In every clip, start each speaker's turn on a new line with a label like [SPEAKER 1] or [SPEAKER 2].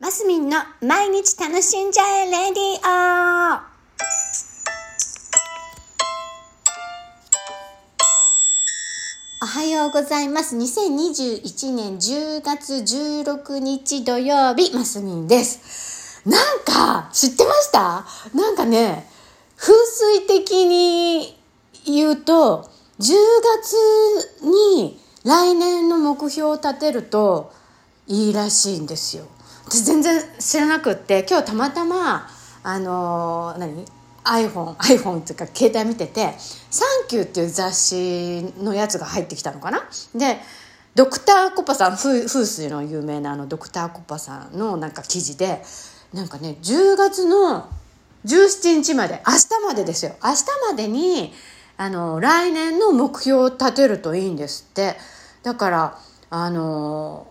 [SPEAKER 1] マスミンの毎日楽しんじゃえレディオおはようございます。2021年10月16日土曜日、マスミンです。なんか、知ってました？なんかね、風水的に言うと、10月に来年の目標を立てるといいらしいんですよ。私全然知らなくって今日たまたまあのー何？iPhone iPhone っていうか携帯見てて「サンキュー」っていう雑誌のやつが入ってきたのかな？でドクターコパさん風水の有名なあのドクターコパさんのなんか記事でなんかね10月の17日まで明日までですよ。明日までにあの来年の目標を立てるといいんですって。だからあの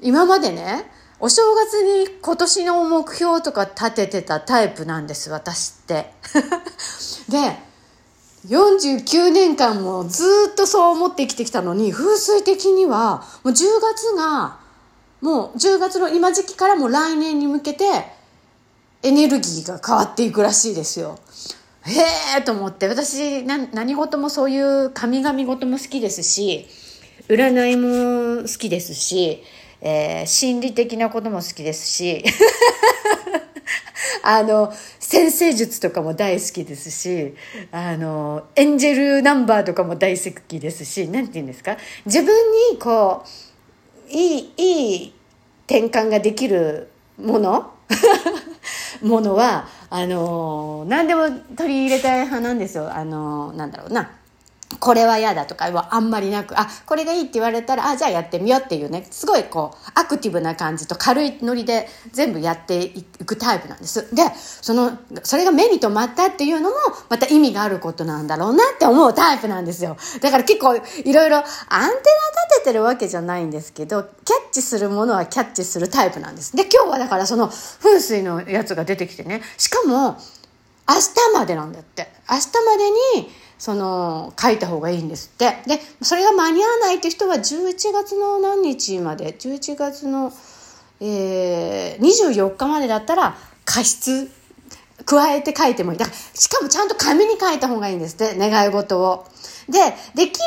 [SPEAKER 1] 今までねお正月に今年の目標とか立ててたタイプなんです私って。で49年間もずっとそう思って生きてきたのに風水的にはもう10月がもう10月の今時期からも来年に向けてエネルギーが変わっていくらしいですよ。へえと思って私何事もそういう神々事も好きですし占いも好きですし、えー心理的なことも好きですし あの先生術とかも大好きですしあのエンジェルナンバーとかも大好きですし何て言うんですか？自分にこういいいい転換ができるもの？ものはあの何でも取り入れたい派なんですよ。あのなんだろうな。これは嫌だとかはあんまりなくあこれがいいって言われたらあじゃあやってみようっていうねすごいこうアクティブな感じと軽いノリで全部やっていくタイプなんです。でそのそれが目に留まったっていうのもまた意味があることなんだろうなって思うタイプなんですよ。だから結構いろいろアンテナ立ててるわけじゃないんですけどキャッチするものはキャッチするタイプなんです。で今日はだからその風水のやつが出てきてね。しかも明日までなんだって。明日までにその書いた方がいいんですって。でそれが間に合わないって人は11月の何日まで11月の、えー、24日までだったら過失加えて書いてもいい。だからしかもちゃんと紙に書いた方がいいんですって願い事を。でできれ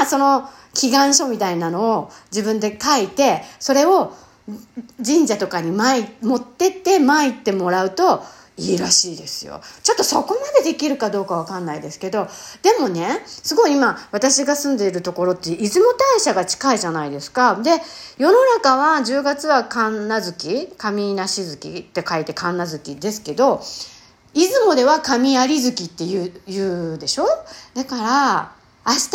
[SPEAKER 1] ばその祈願書みたいなのを自分で書いてそれを神社とかに持ってって巻いてもらうといいらしいですよ。ちょっとそこまでできるかどうかわかんないですけど、でもね、すごい今、私が住んでいるところって、出雲大社が近いじゃないですか。で、世の中は10月は神無月、神無し月って書いて神無月ですけど、出雲では神有月って言う、言うでしょ？だから、明日、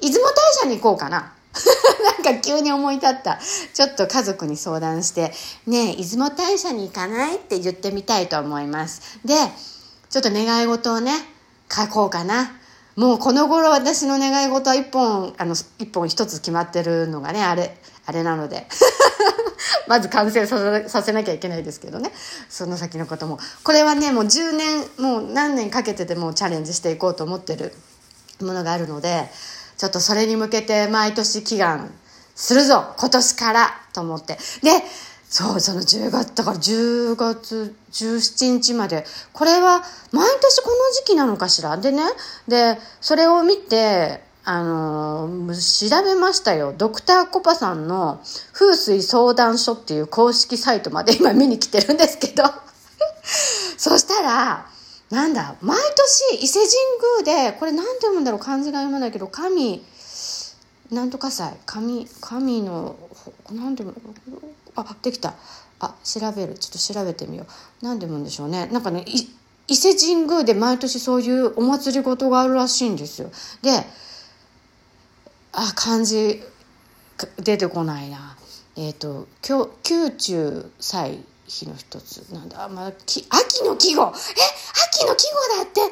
[SPEAKER 1] 出雲大社に行こうかな。なんか急に思い立った。ちょっと家族に相談して、ねえ、出雲大社に行かないって言ってみたいと思います。で、ちょっと願い事をね、書こうかな。もうこの頃私の願い事は一本、あの、一本一つ決まってるのがね、あれ、あれなので。まず完成させさせなきゃいけないですけどね。その先のことも。これはね、もう10年、もう何年かけてでもチャレンジしていこうと思ってるものがあるので、ちょっとそれに向けて毎年祈願するぞ今年からと思って。で、そう、その10月、だから10月17日まで、これは毎年この時期なのかしら？でね、で、それを見て、あのー調べましたよ。ドクターコパさんの風水相談所っていう公式サイトまで今見に来てるんですけど、そしたら、なんだ、毎年伊勢神宮で、これなんて読むんだろう漢字が読めないけど、神、なんとか祭、神、神の、ほなんて読むのあ、できた。あ、調べる。ちょっと調べてみよう。なんて読むんでしょうね。なんかね、伊勢神宮で毎年そういうお祭り事があるらしいんですよ。で、あ、漢字出てこないな。えっ、と、宮中祭日の一つ。なんだ、まあ、き秋の季語。え？秋の季語だって。何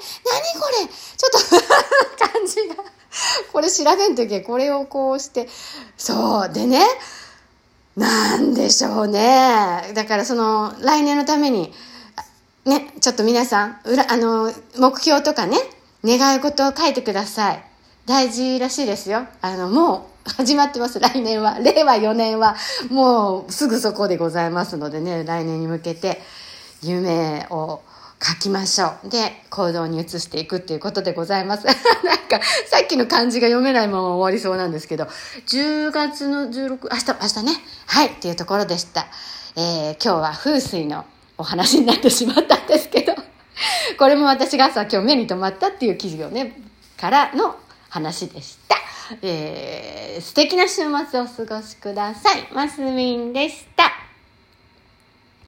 [SPEAKER 1] これ？ちょっと 漢字が。これ調べんときこれをこうして。そうでね。なんでしょうね。だからその来年のためにねちょっと皆さん裏あの目標とかね。願い事を書いてください。大事らしいですよあのもう始まってます、来年は。令和4年は、もうすぐそこでございますのでね、来年に向けて夢を書きましょう。で、行動に移していくっていうことでございます。なんか、さっきの漢字が読めないまま終わりそうなんですけど、10月の16、明日、明日ね、はい、っていうところでした。えー、今日は風水のお話になってしまったんですけど、これも私が朝今日目に留まったっていう記事をね、からの話でした。えー、素敵な週末をお過ごしください。マスミンでした。